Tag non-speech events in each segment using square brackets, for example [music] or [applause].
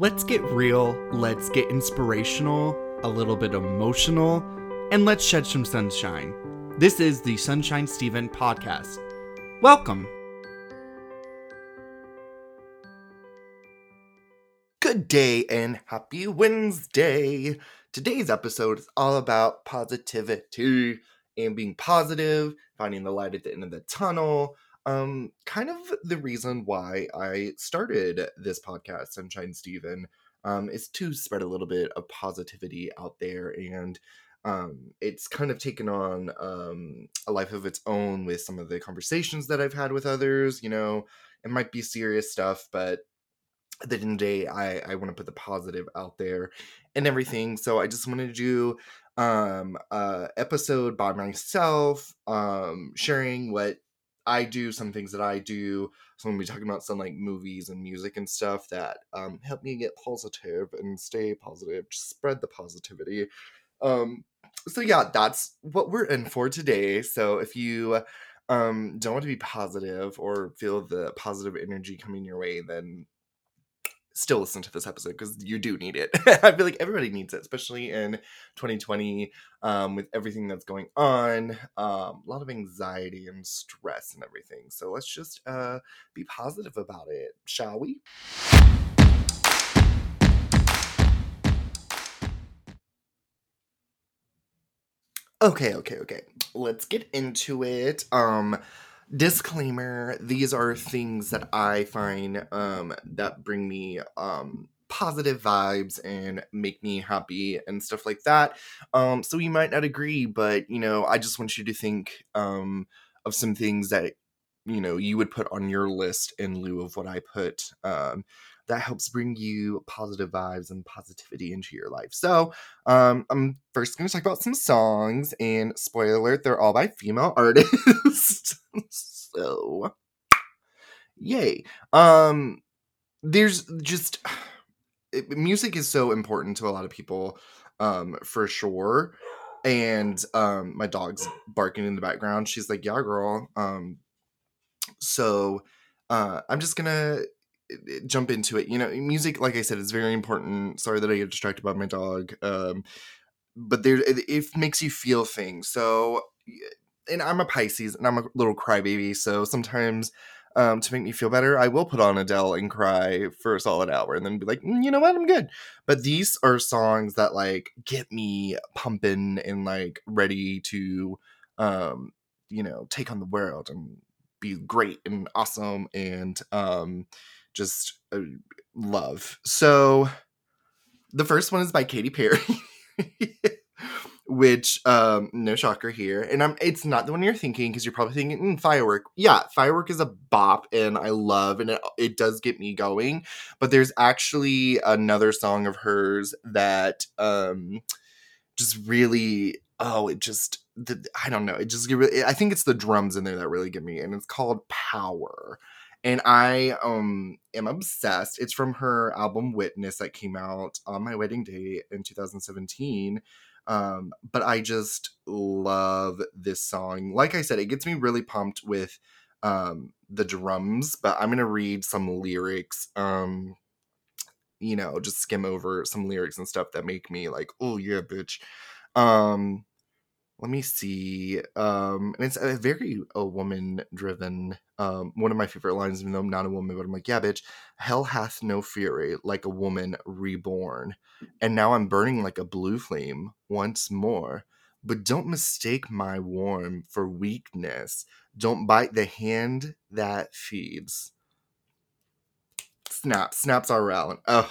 Let's get real, let's get inspirational, a little bit emotional, and let's shed some sunshine. This is the Sunshine Steven podcast. Welcome. Good day and happy Wednesday. Today's episode is all about positivity and being positive, finding the light at the end of the tunnel, um kind of the reason why i started this podcast sunshine steven um is to spread a little bit of positivity out there and um it's kind of taken on um a life of its own with some of the conversations that i've had with others you know it might be serious stuff but at the end of the day i i want to put the positive out there and everything so i just wanted to do um uh episode by myself um sharing what I do some things that I do. So I'm gonna be talking about some like movies and music and stuff that um, help me get positive and stay positive, just spread the positivity. Um, so yeah, that's what we're in for today. So if you um, don't want to be positive or feel the positive energy coming your way, then still listen to this episode because you do need it. [laughs] I feel like everybody needs it, especially in 2020 um, with everything that's going on. Um, a lot of anxiety and stress and everything. So let's just uh, be positive about it, shall we? Okay, okay, okay. Let's get into it. Um, disclaimer these are things that i find um that bring me um positive vibes and make me happy and stuff like that um so you might not agree but you know i just want you to think um of some things that you know you would put on your list in lieu of what i put um that helps bring you positive vibes and positivity into your life. So, um, I'm first going to talk about some songs, and spoiler alert, they're all by female [laughs] artists. Yay. Um, there's just it, music is so important to a lot of people, um, for sure. And um, my dog's barking in the background. She's like, "Yeah, girl." Um, so uh, I'm just gonna jump into it. You know, music, like I said, is very important. Sorry that I get distracted by my dog. Um, but there, it, it makes you feel things. So, and I'm a Pisces and I'm a little crybaby. So sometimes, um, to make me feel better, I will put on Adele and cry for a solid hour and then be like, mm, you know what, I'm good. But these are songs that like get me pumping and like ready to, um, you know, take on the world and be great and awesome and um just uh, love. So the first one is by Katy Perry. [laughs] which um no shocker here and i'm it's not the one you're thinking because you're probably thinking mm, firework yeah firework is a bop and i love and it, it does get me going but there's actually another song of hers that um just really oh it just the, i don't know it just i think it's the drums in there that really get me and it's called power and I um am obsessed. It's from her album Witness that came out on my wedding day in 2017. Um, but I just love this song. Like I said, it gets me really pumped with um the drums, but I'm gonna read some lyrics. Um, you know, just skim over some lyrics and stuff that make me like, oh yeah, bitch. Um, let me see. Um, and it's a very a woman driven. Um, one of my favorite lines, even though I'm not a woman, but I'm like, yeah, bitch, hell hath no fury like a woman reborn, and now I'm burning like a blue flame once more. But don't mistake my warm for weakness. Don't bite the hand that feeds. Snap, snaps are around. Oh,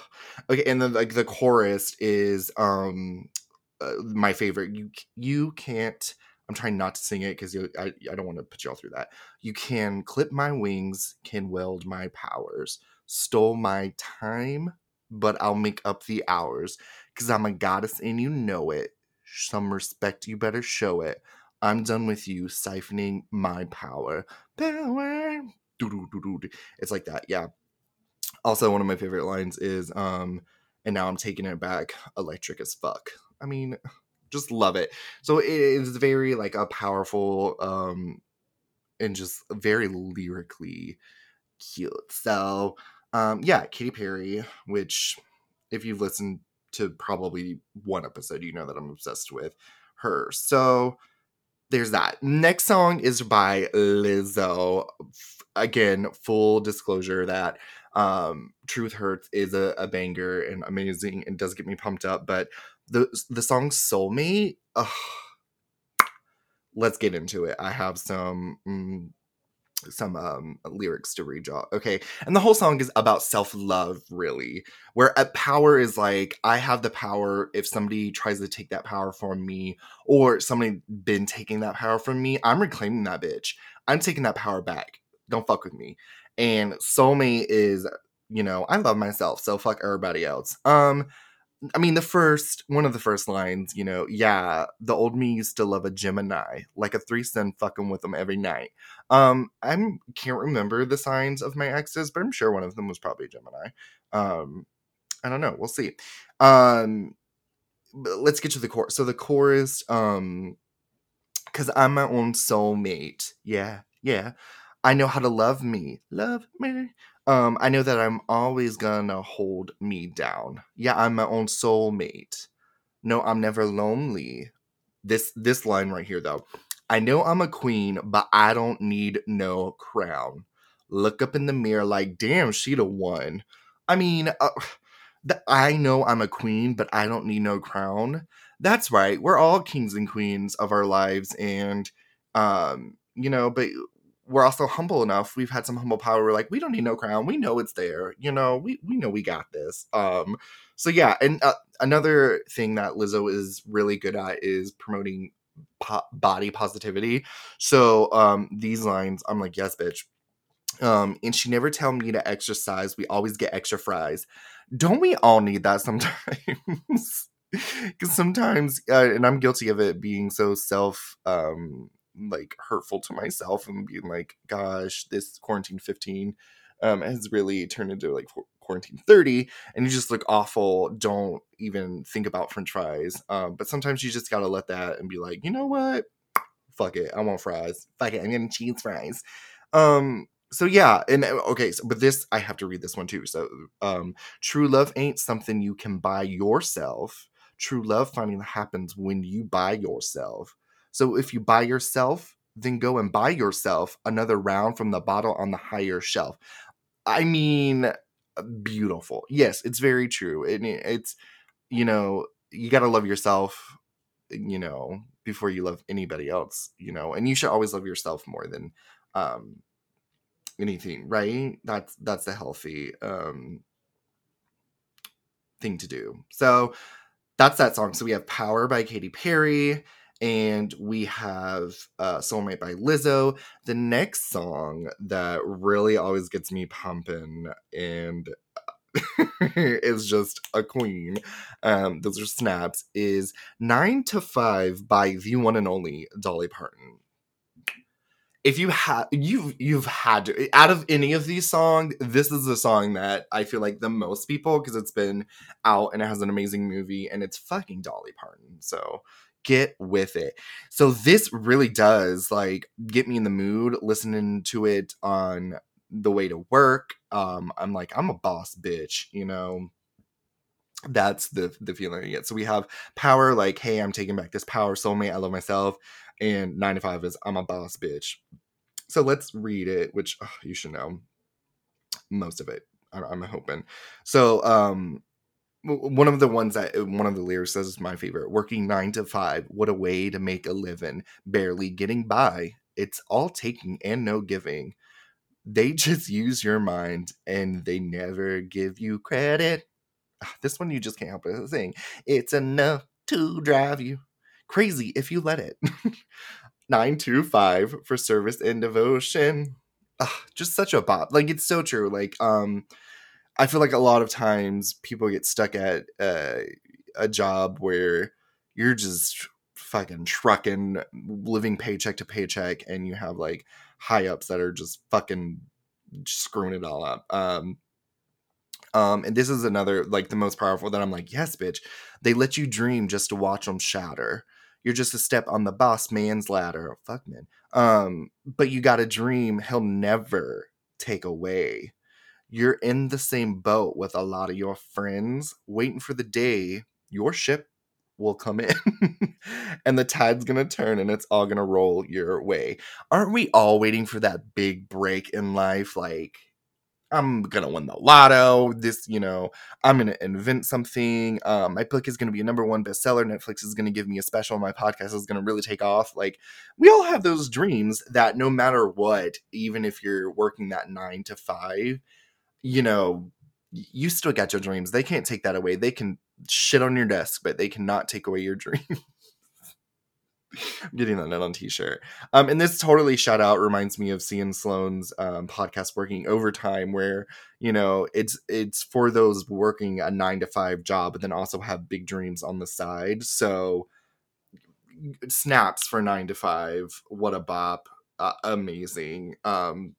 okay. And then like the chorus is um uh, my favorite. You you can't. I'm trying not to sing it because I I don't want to put you all through that. You can clip my wings, can weld my powers, stole my time, but I'll make up the hours because I'm a goddess and you know it. Some respect, you better show it. I'm done with you siphoning my power. Power. It's like that, yeah. Also, one of my favorite lines is, um, and now I'm taking it back, electric as fuck. I mean, [sighs] just love it. So it is very like a powerful um and just very lyrically cute. So um yeah, Katy Perry, which if you've listened to probably one episode, you know that I'm obsessed with her. So there's that. Next song is by Lizzo. Again, full disclosure that um Truth Hurts is a, a banger and amazing and does get me pumped up, but the the song Soulmate, ugh, let's get into it. I have some mm, some um lyrics to read y'all. Okay. And the whole song is about self-love, really. Where a power is like, I have the power if somebody tries to take that power from me, or somebody been taking that power from me, I'm reclaiming that bitch. I'm taking that power back. Don't fuck with me. And soulmate is, you know, I love myself, so fuck everybody else. Um, I mean, the first one of the first lines, you know, yeah, the old me used to love a Gemini, like a threesome, fucking with them every night. Um, I can't remember the signs of my exes, but I'm sure one of them was probably Gemini. Um, I don't know. We'll see. Um, let's get to the core. So the chorus, um, because I'm my own soulmate. Yeah, yeah. I know how to love me. Love me. Um, I know that I'm always gonna hold me down. Yeah, I'm my own soulmate. No, I'm never lonely. This this line right here though. I know I'm a queen, but I don't need no crown. Look up in the mirror like, damn, she the one. I mean, uh, the, I know I'm a queen, but I don't need no crown. That's right. We're all kings and queens of our lives, and um, you know, but we're also humble enough. We've had some humble power. We're like, we don't need no crown. We know it's there. You know, we we know we got this. Um, so yeah, and uh, another thing that Lizzo is really good at is promoting po- body positivity. So um, these lines, I'm like, yes, bitch. Um, and she never tell me to exercise. We always get extra fries. Don't we all need that sometimes? [laughs] Because sometimes, uh, and I'm guilty of it, being so self um like hurtful to myself and being like, gosh, this quarantine 15 um, has really turned into like quarantine 30 and you just look awful. Don't even think about french fries. Um, but sometimes you just got to let that and be like, you know what? Fuck it. I want fries. Fuck it. I'm getting cheese fries. Um, so yeah, and uh, okay, so but this I have to read this one too. So um true love ain't something you can buy yourself. True love finding happens when you buy yourself. So if you buy yourself, then go and buy yourself another round from the bottle on the higher shelf. I mean, uh, beautiful. Yes, it's very true. It, it's, you know, you got to love yourself, you know, before you love anybody else, you know, and you should always love yourself more than um anything, right? That's that's a healthy um thing to do. So that's that song. So we have Power by Katy Perry and we have uh, Soulmate by Lizzo. The next song that really always gets me pumping and [laughs] is just a queen. Um, those are snaps. Is Nine to Five by the one and only Dolly Parton. If you have you you've had to out of any of these songs, this is the song that I feel like the most people because it's been out and it has an amazing movie and it's fucking Dolly Parton. So get with it. So this really does like get me in the mood listening to it on the way to work. Um I'm like I'm a boss bitch, you know. That's the the feeling I get. So we have power like hey, I'm taking back this power soulmate, I love myself and 95 is I'm a boss bitch. So let's read it, which you should know most of it. I'm hoping. So um one of the ones that uh, one of the lyrics says is my favorite working nine to five what a way to make a living. Barely getting by it's all taking and no giving. They [laughs] just use your mind and they never give you credit. Ah, this one you just can't help but sing it's enough to drive you crazy if you let it. [laughs] 925 for service and devotion. Ugh, just such a bop like it's so true like um I feel like a lot of times people get stuck at uh, a job where you're just fucking trucking, living paycheck to paycheck, and you have like high ups that are just fucking screwing it all up. Um, um, and this is another like the most powerful that I'm like, yes, bitch. They let you dream just to watch them shatter. You're just a step on the boss man's ladder. Fuck man. Um, but you got a dream he'll never take away you're in the same boat with a lot of your friends, waiting for the day your ship will come in [laughs] and the tide's gonna turn and it's all gonna roll your way. Aren't we all waiting for that big break in life? Like, I'm gonna win the lotto. This, you know, I'm gonna invent something. Um, my book is gonna be a number one bestseller. Netflix is gonna give me a special. My podcast is gonna really take off. Like, we all have those dreams that no matter what, even if you're working that nine to five, you know, you still got your dreams. They can't take that away. They can shit on your desk, but they cannot take away your [laughs] dream. I'm getting that on t-shirt. Um, and this totally shout out reminds me of Cian Sloan's um, podcast working overtime where, you know, it's it's for those working a nine to five job, but then also have big dreams on the side. So snaps for nine to five. What a bop. Uh, amazing. Um,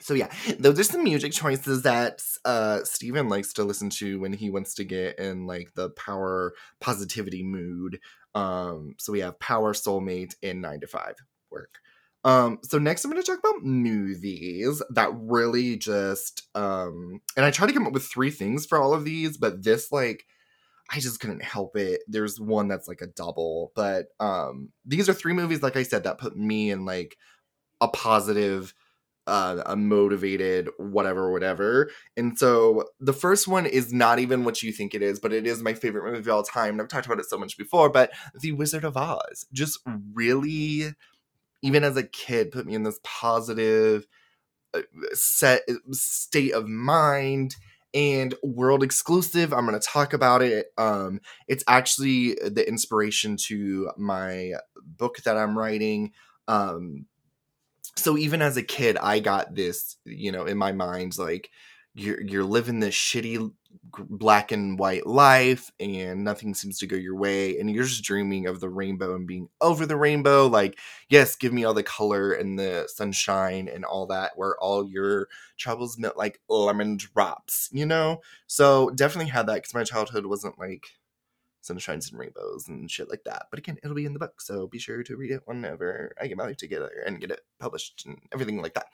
so yeah, those are some music choices that uh Steven likes to listen to when he wants to get in like the power positivity mood. Um, so we have Power Soulmate in 9 to 5 work. Um, so next I'm gonna talk about movies that really just um and I try to come up with three things for all of these, but this like I just couldn't help it. There's one that's like a double, but um these are three movies, like I said, that put me in like a positive uh, a motivated whatever whatever. And so the first one is not even what you think it is but it is my favorite movie of all time and i've talked about it so much before but the wizard of oz just really even as a kid put me in this positive uh, set uh, state of mind and world exclusive. I'm going to talk about it. Um it's actually the inspiration to my book that i'm writing. Um so even as a kid i got this you know in my mind like you're you're living this shitty black and white life and nothing seems to go your way and you're just dreaming of the rainbow and being over the rainbow. Like yes give me all the color and the sunshine and all that where all your troubles melt like lemon drops you know? So definitely had that because my childhood wasn't like sunshines and rainbows and shit like that. But again, it'll be in the book, so be sure to read it whenever I get my life together and get it published and everything like that.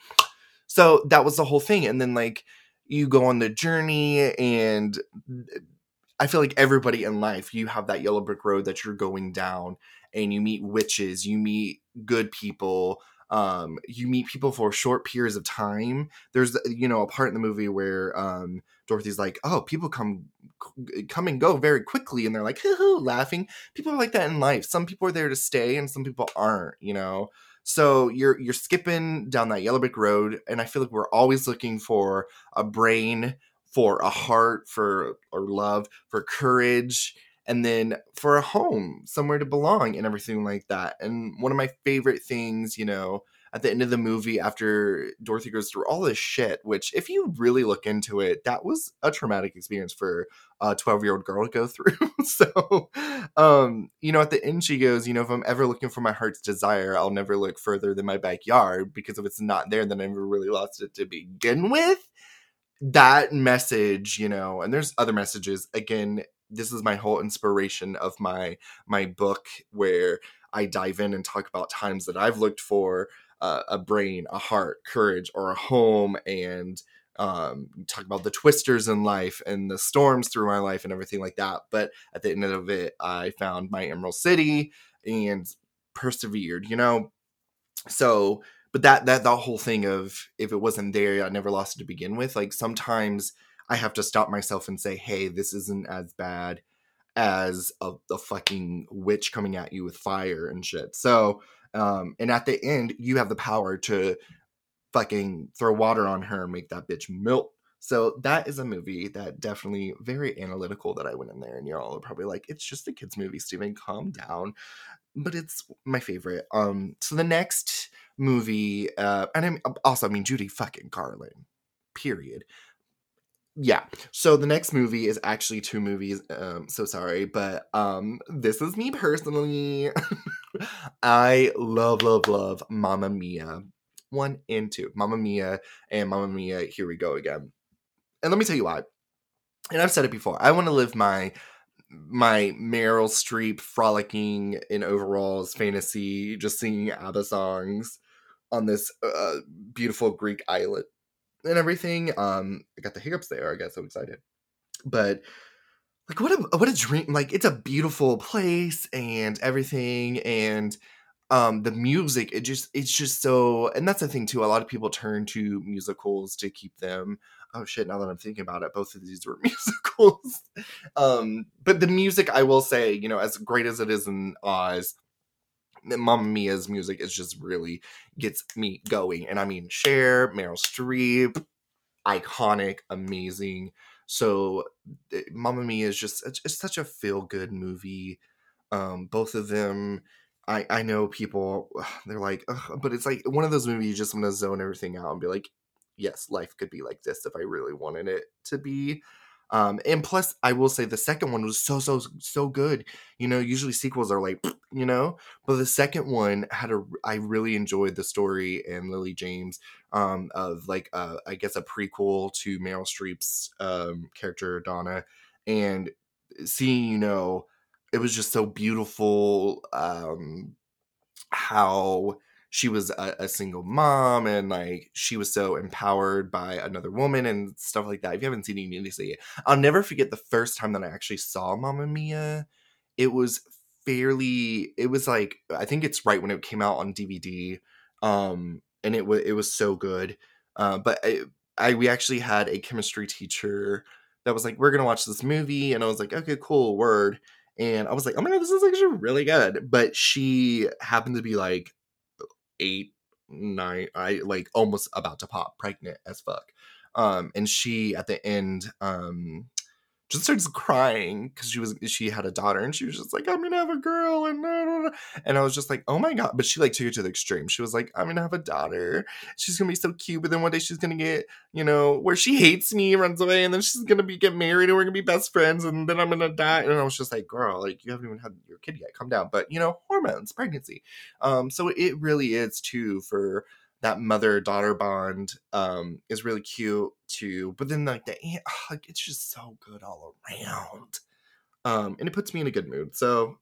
So that was the whole thing. And then like you go on the journey and I feel like everybody in life, you have that yellow brick road that you're going down and you meet witches, you meet good people, um, you meet people for short periods of time. There's you know a part in the movie where um, Dorothy's like, "Oh, people come come and go very quickly," and they're like, "Hoo hoo," laughing. People are like that in life. Some people are there to stay, and some people aren't. You know. So you're you're skipping down that yellow brick road, and I feel like we're always looking for a brain, for a heart, for or love, for courage, and then for a home, somewhere to belong, and everything like that. And one of my favorite things, you know, at the end of the movie, after Dorothy goes through all this shit, which, if you really look into it, that was a traumatic experience for a 12 year old girl to go [laughs] through. so, um, you know, at the end, she goes, you know, if I'm ever looking for my heart's desire, I'll never look further than my backyard because if it's not there, then I never really lost it to begin with that message you know and there's other messages again this is my whole inspiration of my my book where I dive in and talk about times that I've looked for uh, a brain, a heart, courage, or a home, and um, talk about the twisters in life and the storms through my life and everything like that. But at the end of it, I found my Emerald City and persevered. You know, so but that that that whole thing of if it wasn't there, I never lost it to begin with. Like sometimes I have to stop myself and say, hey, this isn't as bad as a, a fucking witch coming at you with fire and shit. So, um, and at the end, you have the power to fucking throw water on her and make that bitch melt. So that is a movie that definitely very analytical that I went in there and y'all are probably like, it's just a kid's movie, Steven, calm down. But it's my favorite. Um, so the next movie, uh, and I'm also, I mean, Judy fucking Garland, period yeah. So the next movie is actually two movies um so sorry but um this is me personally. [laughs] I love love love Mamma Mia one and two. Mamma Mia and Mamma Mia here we go again. And let me tell you why. And i've said it before i want to live my my meryl streep frolicking in overalls fantasy just singing abba songs on this uh, beautiful greek island and everything. Um, I got the hiccups there. I got so excited, but like what a what a dream! Like it's a beautiful place and everything, and um the music it just it's just so and that's the thing too a lot of people turn to musicals to keep them oh shit now that i'm thinking about it both of these were [laughs] musicals um but the music i will say you know as great as it is in oz Mamma Mia's music is just really gets me going. And I mean, Cher, Meryl Streep, iconic, amazing. So, eh, Mamma Mia is just it's such a feel good movie. Um, both of them, I I know people [sighs] they're like, but it's like one of those movies you just want to zone everything out and be like, yes, life could be like this if I really wanted it to be. Um, and plus, I will say the second one was so so so good. You know, usually sequels are like, [clears throat] you know, but the second one had a. I really enjoyed the story and Lily James um, of like uh, I guess a prequel to Meryl Streep's um, character Donna, and seeing you know it was just so beautiful um, how she was a, a, single mom and like she was so empowered by another woman and stuff like that. If you haven't seen it, you need to see it. I'll never forget the first time that I actually saw Mamma Mia. It was fairly. It was like I think it's right when it came out on DVD, um, and it was it was so good. Uh, but I, I we actually had a chemistry teacher that was like, "We're gonna watch this movie," and I was like, "Okay, cool, word." And I was like, "Oh my god, this is actually really good." But she happened to be like eight, nine, I like almost about to pop pregnant as fuck. Um, and she at the end, um, just starts crying because she was she had a daughter and she was just like I'm gonna have a girl and blah, blah, blah. and I was just like oh my god but she like took it to the extreme. She was like I'm gonna have a daughter. She's gonna be so cute but then one day she's gonna get you know where she hates me runs away and then she's gonna be get married and we're gonna be best friends and then I'm gonna die. And I was just like girl like you haven't even had your kid yet. Come down. But you know hormones pregnancy um so it really is too for that mother daughter bond um is really cute too but then like the aunt like it's just so good all around um and it puts me in a good mood so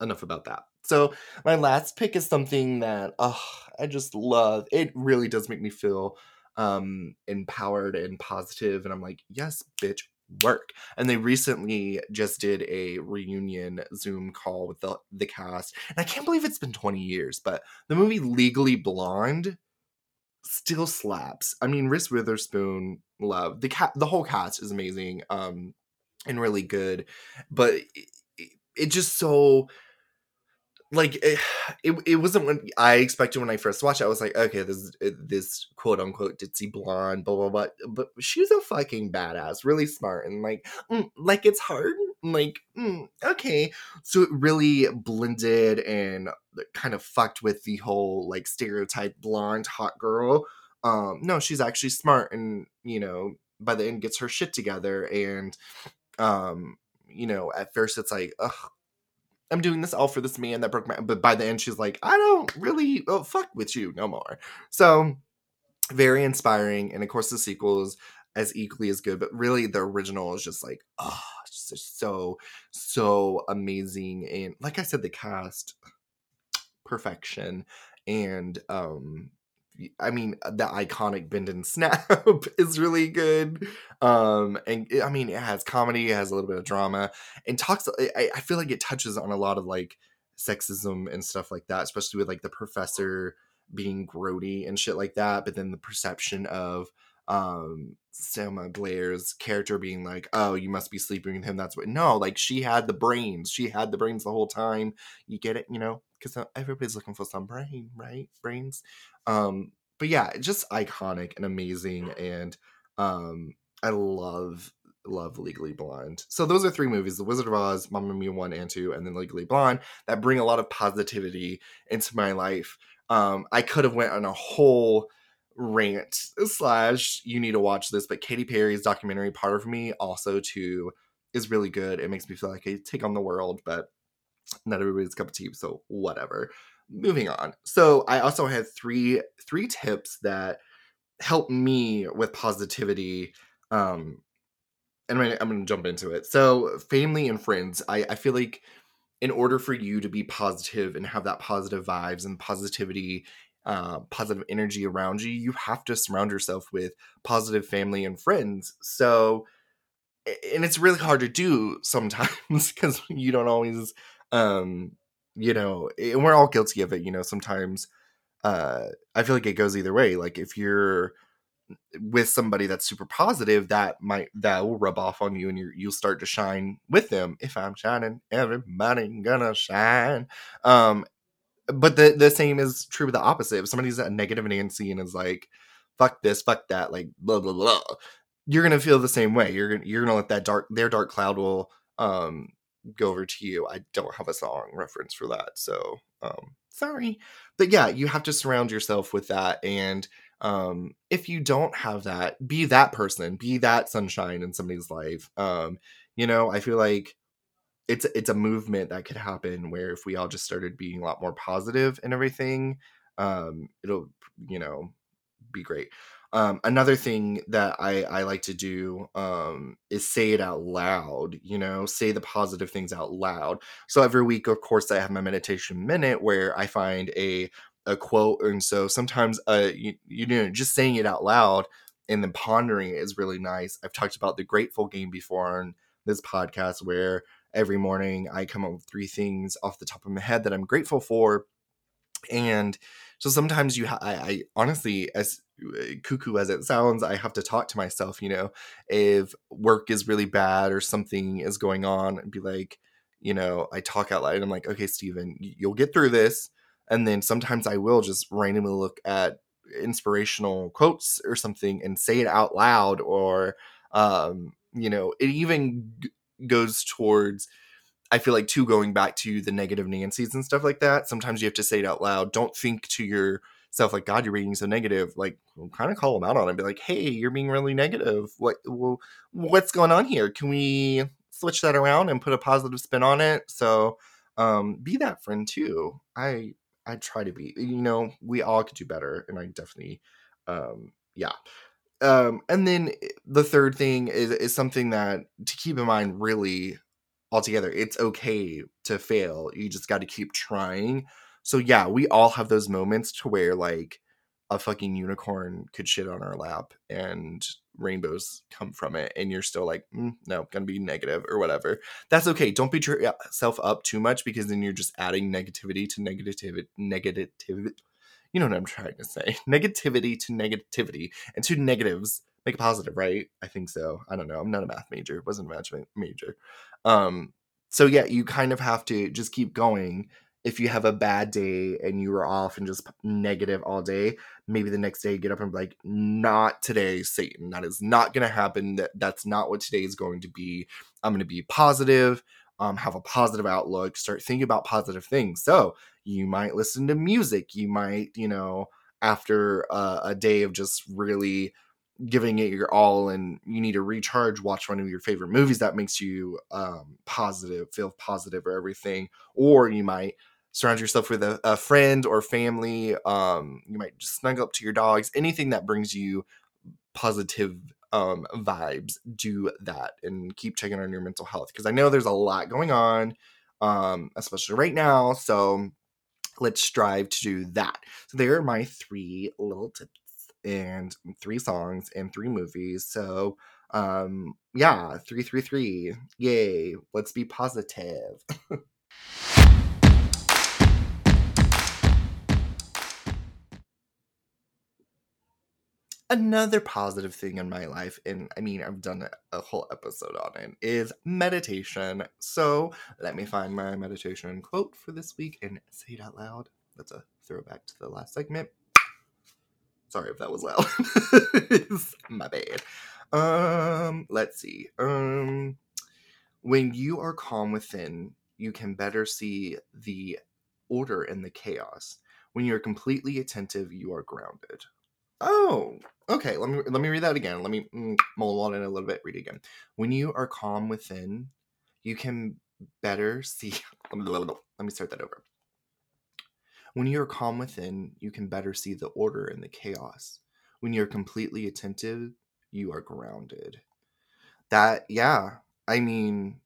enough about that. So my last pick is something that oh i just love. It really does make me feel um empowered and positive and i'm like yes bitch work. And they recently just did a reunion zoom call with the, the cast and i can't believe it's been 20 years but the movie legally blonde still slaps. I mean, Reese Witherspoon, love the cat. The whole cast is amazing, um, and really good. But it, it just so like it, [sighs] it, it wasn't what I expected when I first watched it. I was like, okay, this this quote unquote ditzy blonde, blah blah blah. But she's a fucking badass, really smart, and like mm, like it's hard. Like mm, okay, so it really blended and kind of fucked with the whole like stereotype blonde hot girl. Um, no, she's actually smart, and you know by the end gets her shit together, and um, you know at first it's like, ugh I'm doing this all for this man that broke my. But by the end, she's like, I don't really oh, fuck with you no more. So very inspiring, and of course the sequels as equally as good. But really, the original is just like, oh, it's just so so amazing. And like I said, the cast perfection, and um I mean, uh, the iconic bend and [laughs] snap is really good. Um, and I mean, it has comedy, it has a little bit of drama, and talks. I, I feel like it touches on a lot of like sexism and stuff like that, especially with like the professor being grody and shit like that. But then the perception of um Selma Blair's character being like, "Oh, you must be sleeping with him." That's what. No, like she had the brains. She had the brains the whole time. You get it, you know, because everybody's looking for some brain, right? Brains. Um, but yeah, just iconic and amazing, and um, I love love Legally Blonde. So those are three movies: The Wizard of Oz, Mamma Mia one and two, and then Legally Blonde that bring a lot of positivity into my life. Um, I could have went on a whole rant slash you need to watch this, but Katy Perry's documentary Part of Me also too is really good. It makes me feel like I take on the world, but not everybody's cup of tea, so whatever. Moving on. So I also had three three tips that help me with positivity. Um, and I'm gonna, I'm gonna jump into it. So family and friends, I, I feel like in order for you to be positive and have that positive vibes and positivity uh, positive energy around you, you have to surround yourself with positive family and friends. So, and it's really hard to do sometimes [laughs] because you don't always, um, you know, and we're all guilty of it. You know, sometimes uh, I feel like it goes either way. Like if you're with somebody that's super positive, that might that will rub off on you, and you you'll start to shine with them. If I'm shining, everybody gonna shine. Um, but the the same is true with the opposite. If somebody's a negative Nancy and is like, "Fuck this, fuck that," like blah blah blah, you're gonna feel the same way. You're gonna you're gonna let that dark their dark cloud will um go over to you. I don't have a song reference for that, so um sorry. But yeah, you have to surround yourself with that and um if you don't have that, be that person, be that sunshine in somebody's life. Um you know, I feel like it's it's a movement that could happen where if we all just started being a lot more positive and everything, um, it'll you know be great. Um, another thing that I, I like to do um, is say it out loud, you know, say the positive things out loud. So every week, of course, I have my meditation minute where I find a a quote, and so sometimes uh, you, you know just saying it out loud and then pondering it is really nice. I've talked about the grateful game before on this podcast where every morning I come up with three things off the top of my head that I'm grateful for. And so sometimes you, ha- I, I honestly, as uh, cuckoo as it sounds, I have to talk to myself, you know, if work is really bad or something is going on and be like, you know, I talk out loud and I'm like, okay, Steven, you'll get through this. And then sometimes I will just randomly look at inspirational quotes or something and say it out loud or, um, you know, it even goes towards I feel like too going back to the negative Nancy's and stuff like that. Sometimes you have to say it out loud. Don't think to yourself like, "God, you're being so negative." Like, well, kind of call them out on it. Be like, "Hey, you're being really negative. What? Well, what's going on here? Can we switch that around and put a positive spin on it?" So, um, be that friend too. I I try to be. You know, we all could do better, and I definitely, um, yeah um, and then eh, the third thing is is something that to keep in mind really altogether it's okay to fail. You just got to keep trying. So yeah we all have those moments to where like a fucking unicorn could shit on our lap and rainbows come from it and you're still like mm, no gonna be negative or whatever. That's okay. Don't beat yourself up too much because then you're just adding negativity to negativity negativity you know what I'm trying to say. [laughs] Negativity to negativity and two negatives make a positive, right? I think so. I don't know. I'm not a math major. Wasn't a math major. Um, so yeah, you kind of have to just keep going. If you have a bad day and you are off and just negative all day, maybe the next day get up and be like, "Not today, Satan. That is not going to happen. That that's not what today is going to be. I'm going to be positive um, have a positive outlook, start thinking about positive things. So you might listen to music. You might, you know, after a day of just really giving it your all and you need to recharge watch one of your favorite movies that makes you um, positive feel positive or everything or you might surround yourself with a, a friend or family um, you might just snuggle up to your dogs anything that brings you positive um, vibes, do that and keep checking on your mental health because I know there's a lot going on, um, especially right now. So let's strive to do that. So there are my three little tips and three songs and three movies. So um yeah, 333. Yay. Let's be positive. [laughs] another positive thing in my life, and I mean, I've done a, whole episode on it, is meditation. So let me find my meditation quote for this week and say it out loud. That's a throwback to the last segment. Sorry if that was loud. [laughs] my bad. Um, let's see. Um, when you are calm within, you can better see the order in the chaos. When you're completely attentive, you are grounded. Oh, okay. Let me let me read that again. Let me mm, mull on it a little bit. Read it again. When you are calm within, you can better see. [laughs] let me start that over. When you are calm within, you can better see the order in the chaos. When you're completely attentive, you are grounded. That, yeah. I mean,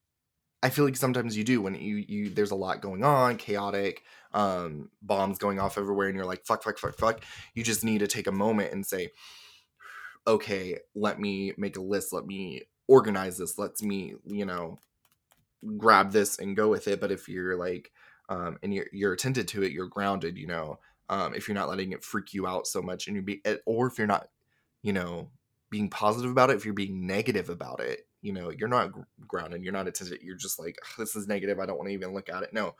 I feel like sometimes you do when you you there's a lot going on, chaotic, um, bombs going off everywhere, and you're like, fuck, fuck, fuck, fuck. You just need to take a moment and say, okay, let me make a list, let me organize this, let me, you know, grab this and go with it. But if you're like, um, and you're you're attentive to it, you're grounded, you know. Um, if you're not letting it freak you out so much, and you be, or if you're not, you know, being positive about it, if you're being negative about it, you know, you're not grounded, you're not attentive. You're just like, this is negative. I don't want to even look at it. No,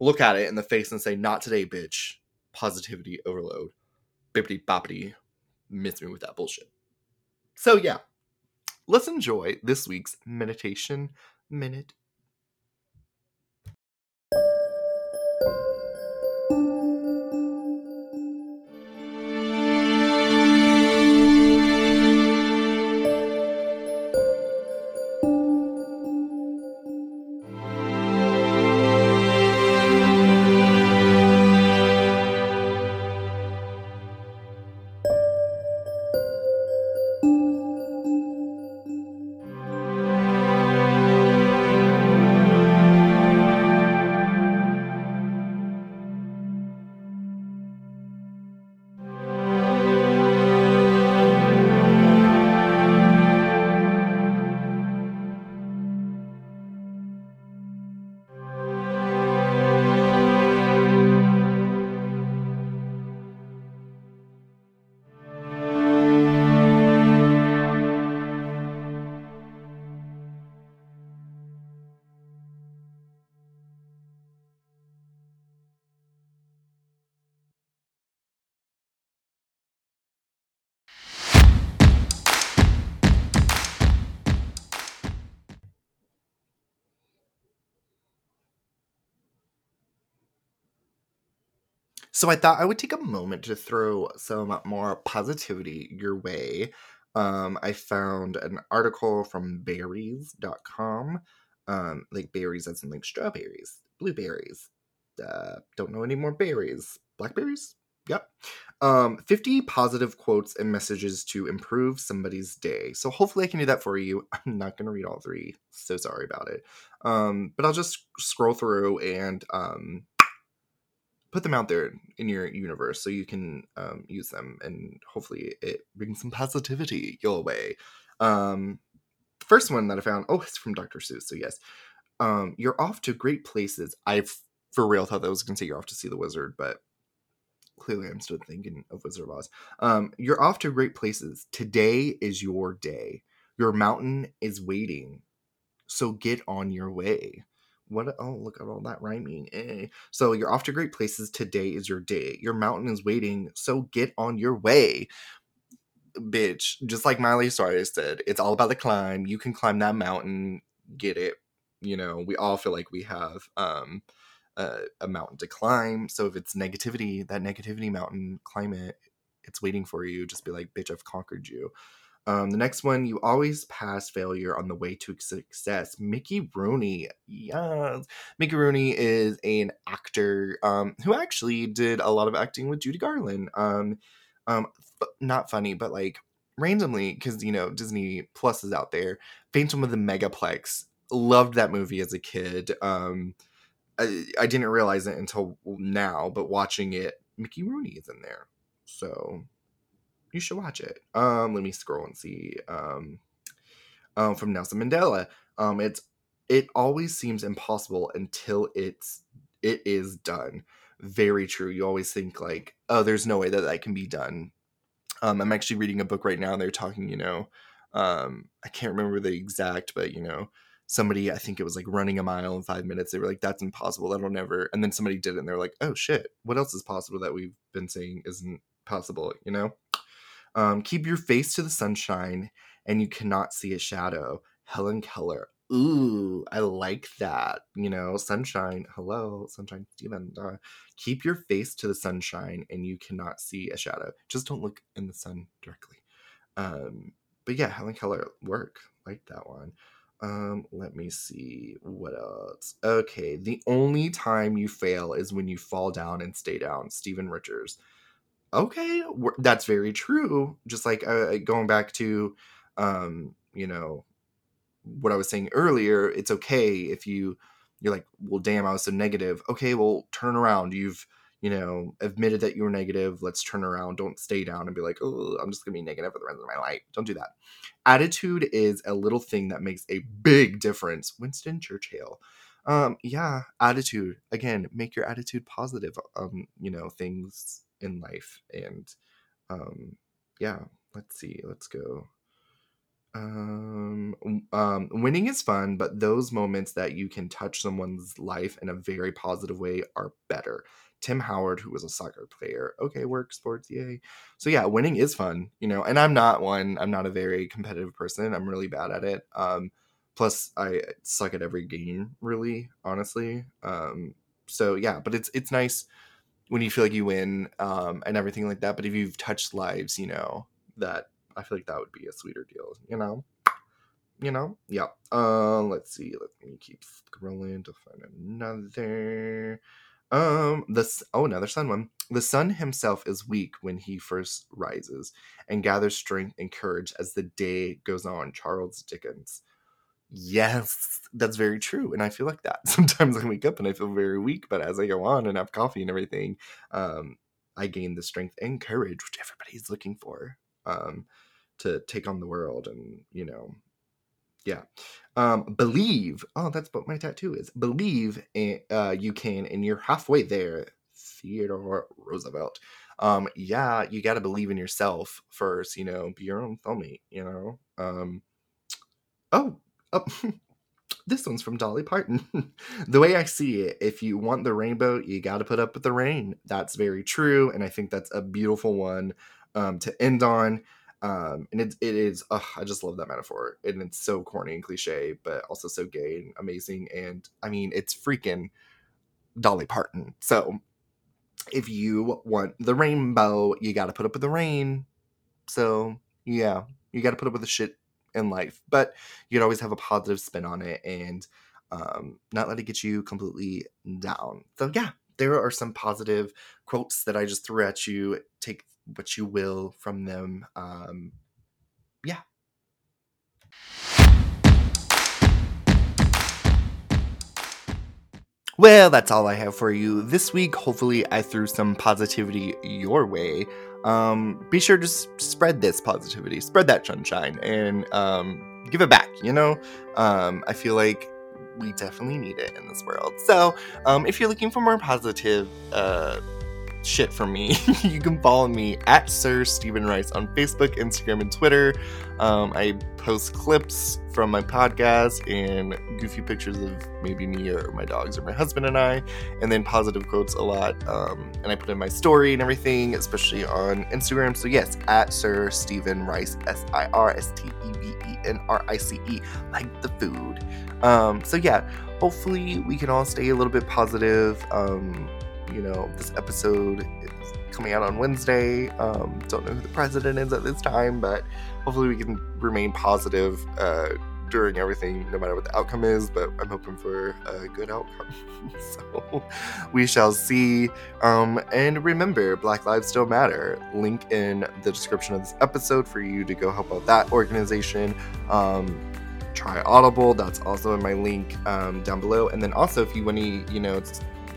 look at it in the face and say, not today, bitch. Positivity overload. Bippity boppity. Miss me with that bullshit. So yeah, let's enjoy this week's meditation minute So I thought I would take a moment to throw some more positivity your way. Um, I found an article from berries.com, um, like berries as in like strawberries, blueberries. Uh, don't know any more berries. Blackberries? Yep. Um, 50 positive quotes and messages to improve somebody's day. So hopefully I can do that for you. [laughs] I'm not going to read all three. So sorry about it. Um, but I'll just scroll through and um, put them out there in your universe so you can um, use them and hopefully it brings some positivity your way. Um, first one that i found oh it's from dr seuss so yes. Um, you're off to great places. I for real thought that was going to say you're off to see the wizard but clearly i'm still thinking of wizard of oz. Um, you're off to great places. Today is your day. Your mountain is waiting. So get on your way what oh look at all that rhyming eh. so you're off to great places today is your day. Your mountain is waiting so get on your way bitch. Just like miley cyrus said it's all about the climb. You can climb that mountain. Get it? You know we all feel like we have um a, a mountain to climb so if it's negativity that negativity mountain climb it it's waiting for you. Just be like bitch i've conquered you um, the next one, you always pass failure on the way to success. Mickey Rooney, yes, Mickey Rooney is an actor um, who actually did a lot of acting with Judy Garland. Um, um, f- not funny, but like randomly because you know Disney Plus is out there. Phantom of the Megaplex. Loved that movie as a kid. Um, I, I didn't realize it until now, but watching it, Mickey Rooney is in there. So you should watch it. Um, let me scroll and see. Um, um, from Nelson Mandela. Um, it's it always seems impossible until it's it is done. Very true. You always think like, oh, there's no way that that can be done. Um, I'm actually reading a book right now, and they're talking. You know, um, I can't remember the exact, but you know, somebody I think it was like running a mile in five minutes. They were like, "That's impossible. That'll never." And then somebody did it, and they're like, "Oh shit, what else is possible that we've been saying isn't possible?" You know. Um, keep your face to the sunshine and you cannot see a shadow. Helen Keller. Ooh, I like that. You know, sunshine. Hello, sunshine Steven. Uh, keep your face to the sunshine and you cannot see a shadow. Just don't look in the sun directly. Um, but yeah, Helen Keller work. Like that one. Um, let me see what else. Okay, the only time you fail is when you fall down and stay down. Stephen Richards okay that's very true just like uh, going back to um you know what I was saying earlier, it's okay if you you're like, well, damn, I was so negative. Okay, well, turn around. You've you know admitted that you were negative. Let's turn around. Don't stay down and be like, oh, I'm just gonna be negative for the rest of my life. Don't do that. Attitude is a little thing that makes a big difference. Winston Churchill. Um, yeah, attitude. Again, make your attitude positive. Um, you know, things in life and um yeah let's see let's go um, um, winning is fun, but those moments that you can touch someone's life in a very positive way are better. Tim Howard, who was a soccer player, okay, work sports, yay. So yeah, winning is fun, you know. And I'm not one. I'm not a very competitive person. I'm really bad at it. Um, plus, I suck at every game, really, honestly. Um, so yeah, but it's it's nice when you feel like you win um, and everything like that. But if you've touched lives, you know that I feel like that would be a sweeter deal. You know, you know, yeah. Uh, let's see. Let me keep scrolling to find another. Um, this oh another sun one. The sun himself is weak when he first rises, and gathers strength and courage as the day goes on. Charles Dickens. Yes, that's very true. And I feel like that. [laughs] Sometimes I wake up and I feel very weak, but as I go on and have coffee and everything, um, I gain the strength and courage, which everybody's looking for, um, to take on the world. And, you know, yeah. Um, believe. Oh, that's what my tattoo is. Believe in, uh, you can, and you're halfway there. Theodore Roosevelt. Um, yeah, you got to believe in yourself first, you know, be your own soulmate, you know. Um, oh, Oh, [laughs] this one's from Dolly Parton. [laughs] the way I see it, if you want the rainbow, you got to put up with the rain. That's very true, and I think that's a beautiful one um, to end on. Um, and it, it is, uh, I just love that metaphor, and it's so corny and cliche, but also so gay and amazing. And I mean, it's freaking Dolly Parton. So if you want the rainbow, you got to put up with the rain. So yeah, you got to put up with the shit in life, but you would always have a positive spin on it and um, not let it get you completely down. So, yeah, there are some positive quotes that I just threw at you. Take what you will from them. Um, yeah. Well, that's all I have for you this week. Hopefully, I threw some positivity your way um, be sure to s- spread this positivity, spread that sunshine, and um, give it back. You know, um, I feel like we definitely need it in this world. So, um, if you're looking for more positive uh, shit from me, [laughs] you can follow me at Sir Steven Rice on Facebook, Instagram, and Twitter. Um, I post clips from my podcast and goofy pictures of maybe me or my dogs or my husband and I, and then positive quotes a lot. Um, and I put in my story and everything, especially on Instagram. So, yes, at Sir Steven Rice, S I R S T E V E N R I C E, like the food. Um, so, yeah, hopefully we can all stay a little bit positive. Um, you know, this episode is coming out on Wednesday. Um, don't know who the president is at this time, but hopefully we can remain positive uh, during everything, no matter what the outcome is. But I'm hoping for a good outcome. [laughs] so we shall see. Um, and remember, Black Lives Still Matter. Link in the description of this episode for you to go help out that organization. Um, try Audible. That's also in my link um, down below. And then also, if you want to, you know,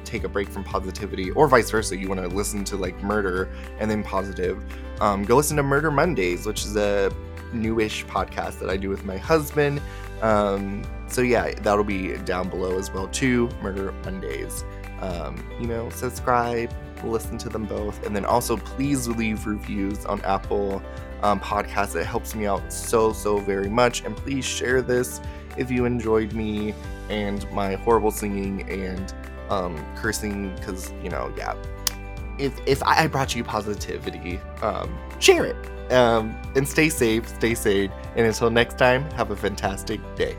take a break from positivity, or vice versa, you want to listen to like murder and then positive, um, go listen to Murder Mondays, which is a newish podcast that I do with my husband. Um, so yeah, that'll be down below as well too. Murder Mondays. Um, you know, subscribe, listen to them both, and then also please leave reviews on Apple um, Podcasts. It helps me out so so very much, and please share this if you enjoyed me and my horrible singing and um, cursing because you know yeah. If if i brought you positivity um, share it. Um, and stay safe stay sane and until next time have a fantastic day